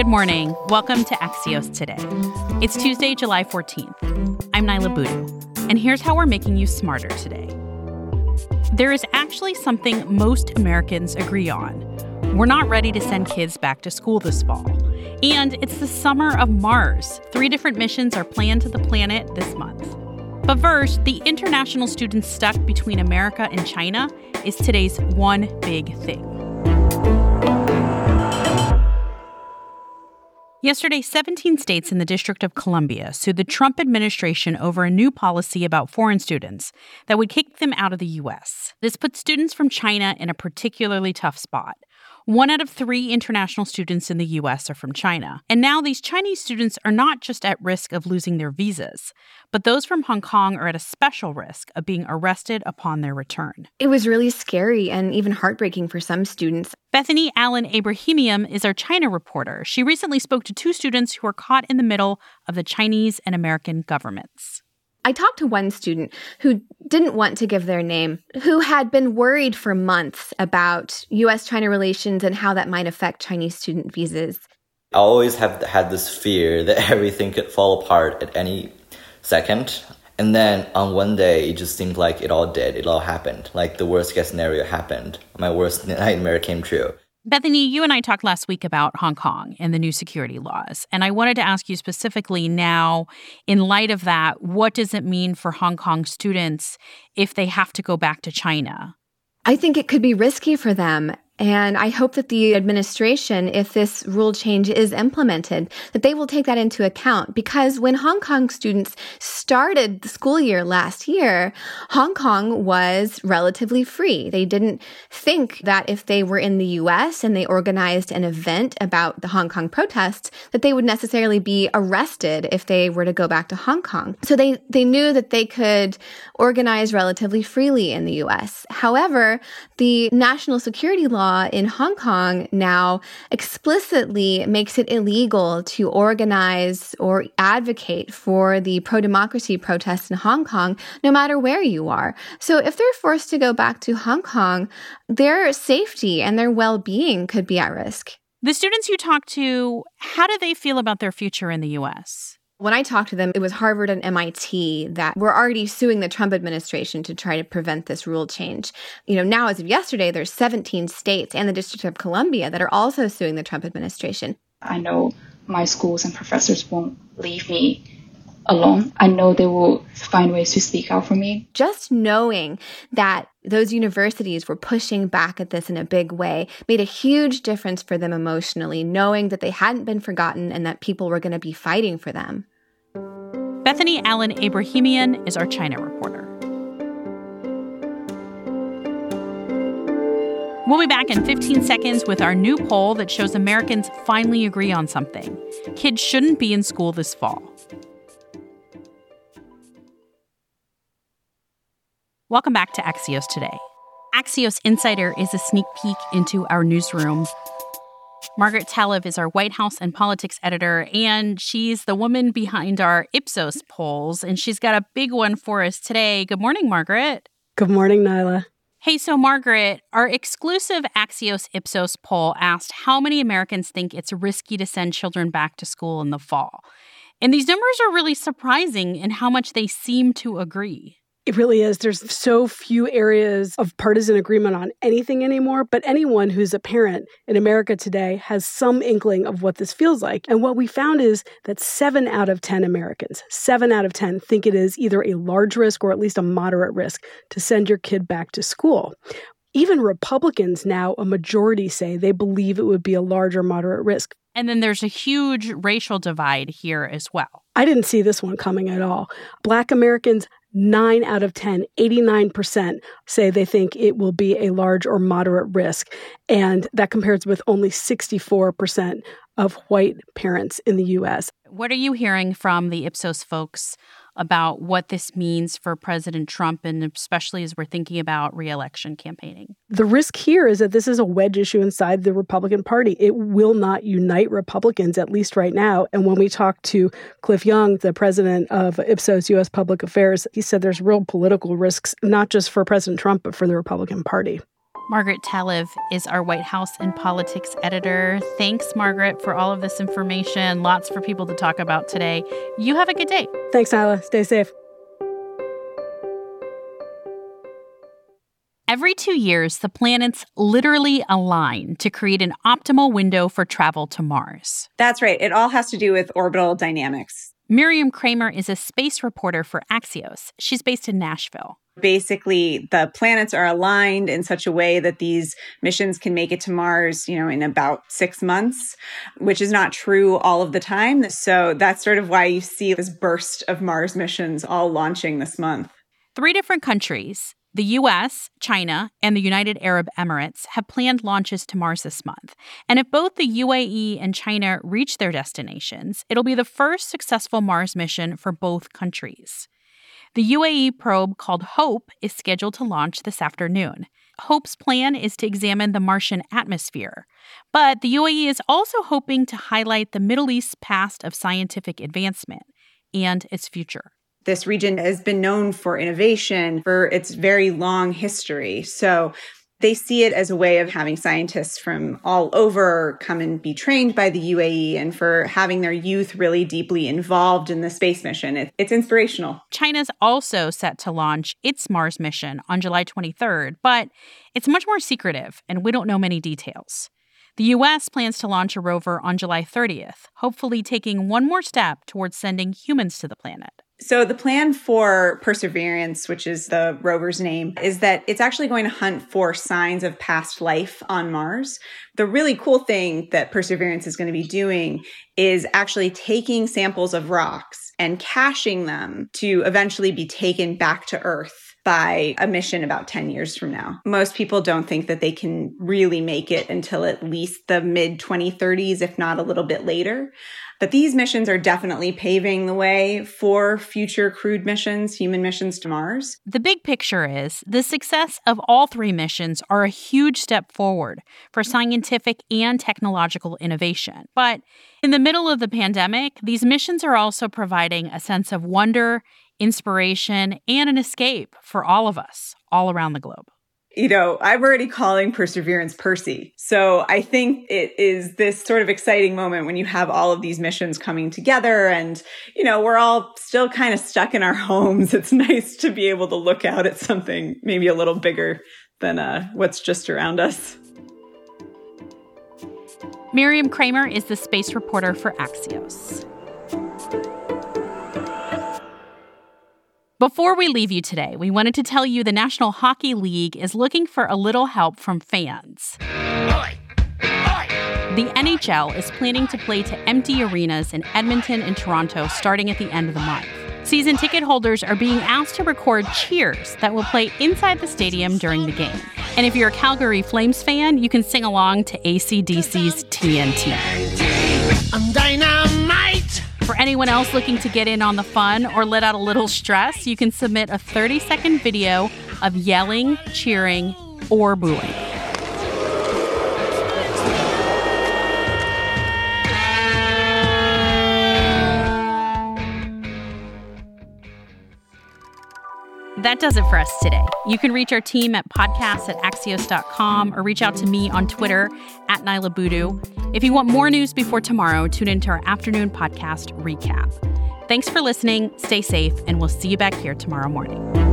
Good morning. Welcome to Axios Today. It's Tuesday, July 14th. I'm Niala Boodhoo, and here's how we're making you smarter today. There is actually something most Americans agree on. We're not ready to send kids back to school this fall. And it's the summer of Mars. Three different missions are planned to the planet this month. But first, the international students stuck between America and China is today's one big thing. Yesterday, 17 states in the District of Columbia sued the Trump administration over a new policy about foreign students that would kick them out of the U.S. This puts students from China in a particularly tough spot. One out of three international students in the U.S. are from China. And now these Chinese students are not just at risk of losing their visas, but those from Hong Kong are at a special risk of being arrested upon their return. It was really scary and even heartbreaking for some students. Bethany Allen Ebrahimian is our China reporter. She recently spoke to two students who were caught in the middle of the Chinese and American governments. I talked to one student who didn't want to give their name, who had been worried for months about US China relations and how that might affect Chinese student visas. I always have had this fear that everything could fall apart at any second. And then on one day, it just seemed like it all did. It all happened. Like the worst case scenario happened. My worst nightmare came true. Bethany, you and I talked last week about Hong Kong and the new security laws. And I wanted to ask you specifically now, in light of that, what does it mean for Hong Kong students if they have to go back to China? I think it could be risky for them. And I hope that the administration, if this rule change is implemented, that they will take that into account. Because when Hong Kong students started the school year last year, Hong Kong was relatively free. They didn't think that if they were in the US and they organized an event about the Hong Kong protests, that they would necessarily be arrested if they were to go back to Hong Kong. So they, they knew that they could organize relatively freely in the US. However, the national security law law in Hong Kong now explicitly makes it illegal to organize or advocate for the pro democracy protests in Hong Kong, no matter where you are. So if they're forced to go back to Hong Kong, their safety and their well being could be at risk. The students you talk to, how do they feel about their future in the US? When I talked to them, it was Harvard and MIT that were already suing the Trump administration to try to prevent this rule change. You know, now as of yesterday, there's 17 states and the District of Columbia that are also suing the Trump administration. I know my schools and professors won't leave me alone. I know they will find ways to speak out for me. Just knowing that those universities were pushing back at this in a big way made a huge difference for them emotionally, knowing that they hadn't been forgotten and that people were going to be fighting for them. Bethany Allen Ebrahimian is our China reporter. We'll be back in 15 seconds with our new poll that shows Americans finally agree on something. Kids shouldn't be in school this fall. Welcome back to Axios Today. Axios Insider is a sneak peek into our newsroom Margaret Talev is our White House and politics editor, and she's the woman behind our Ipsos polls, and she's got a big one for us today. Good morning, Margaret. Good morning, Niala. Hey, so Margaret, our exclusive Axios Ipsos poll asked how many Americans think it's risky to send children back to school in the fall. And these numbers are really surprising in how much they seem to agree. It really is. There's so few areas of partisan agreement on anything anymore, but anyone who's a parent in America today has some inkling of what this feels like. And what we found is that seven out of 10 Americans, seven out of 10, think it is either a large risk or at least a moderate risk to send your kid back to school. Even Republicans now, a majority say they believe it would be a large or moderate risk. And then there's a huge racial divide here as well. I didn't see this one coming at all. Black Americans nine out of 10, 89% say they think it will be a large or moderate risk. And that compares with only 64% of white parents in the US. What are you hearing from the Ipsos folks about what this means for President Trump, and especially as we're thinking about reelection campaigning? The risk here is that this is a wedge issue inside the Republican Party. It will not unite Republicans, at least right now. And when we talked to Cliff Young, the president of Ipsos US Public Affairs, he said there's real political risks, not just for President Trump, but for the Republican Party. Margaret Talev is our White House and politics editor. Thanks, Margaret, for all of this information. Lots for people to talk about today. You have a good day. Thanks, Niala. Stay safe. Every two years, the planets literally align to create an optimal window for travel to Mars. That's right. It all has to do with orbital dynamics. Miriam Kramer is a space reporter for Axios. She's based in Nashville. Basically, the planets are aligned in such a way that these missions can make it to Mars, you know, in about six months, which is not true all of the time. So that's sort of why you see this burst of Mars missions all launching this month. Three different countries, the US, China, and the United Arab Emirates have planned launches to Mars this month. And if both the UAE and China reach their destinations, it'll be the first successful Mars mission for both countries. The UAE probe called HOPE is scheduled to launch this afternoon. HOPE's plan is to examine the Martian atmosphere. But the UAE is also hoping to highlight the Middle East's past of scientific advancement and its future this region has been known for innovation for its very long history. So they see it as a way of having scientists from all over come and be trained by the UAE and for having their youth really deeply involved in the space mission. It, it's inspirational. China's also set to launch its Mars mission on July 23rd, but it's much more secretive and we don't know many details. The U.S. plans to launch a rover on July 30th, hopefully taking one more step towards sending humans to the planet. So, the plan for Perseverance, which is the rover's name, is that it's actually going to hunt for signs of past life on Mars. The really cool thing that Perseverance is going to be doing is actually taking samples of rocks and caching them to eventually be taken back to Earth by a mission about 10 years from now. Most people don't think that they can really make it until at least the mid 2030s, if not a little bit later. But these missions are definitely paving the way for future crewed missions, human missions to Mars. The big picture is the success of all three missions are a huge step forward for scientific and technological innovation. But in the middle of the pandemic, these missions are also providing a sense of wonder, inspiration, and an escape for all of us all around the globe you know, I'm already calling Perseverance Percy. So I think it is this sort of exciting moment when you have all of these missions coming together and, you know, we're all still kind of stuck in our homes. It's nice to be able to look out at something maybe a little bigger than uh, what's just around us. Miriam Kramer is the space reporter for Axios. Before we leave you today, we wanted to tell you the National Hockey League is looking for a little help from fans. The NHL is planning to play to empty arenas in Edmonton and Toronto starting at the end of the month. Season ticket holders are being asked to record cheers that will play inside the stadium during the game. And if you're a Calgary Flames fan, you can sing along to ACDC's TNT. I'm! For anyone else looking to get in on the fun or let out a little stress, you can submit a 30 second video of yelling, cheering, or booing. That does it for us today. You can reach our team at podcasts at axios.com or reach out to me on Twitter at Niala Boodhoo. If you want more news before tomorrow, tune into our afternoon podcast recap. Thanks for listening, stay safe, and we'll see you back here tomorrow morning.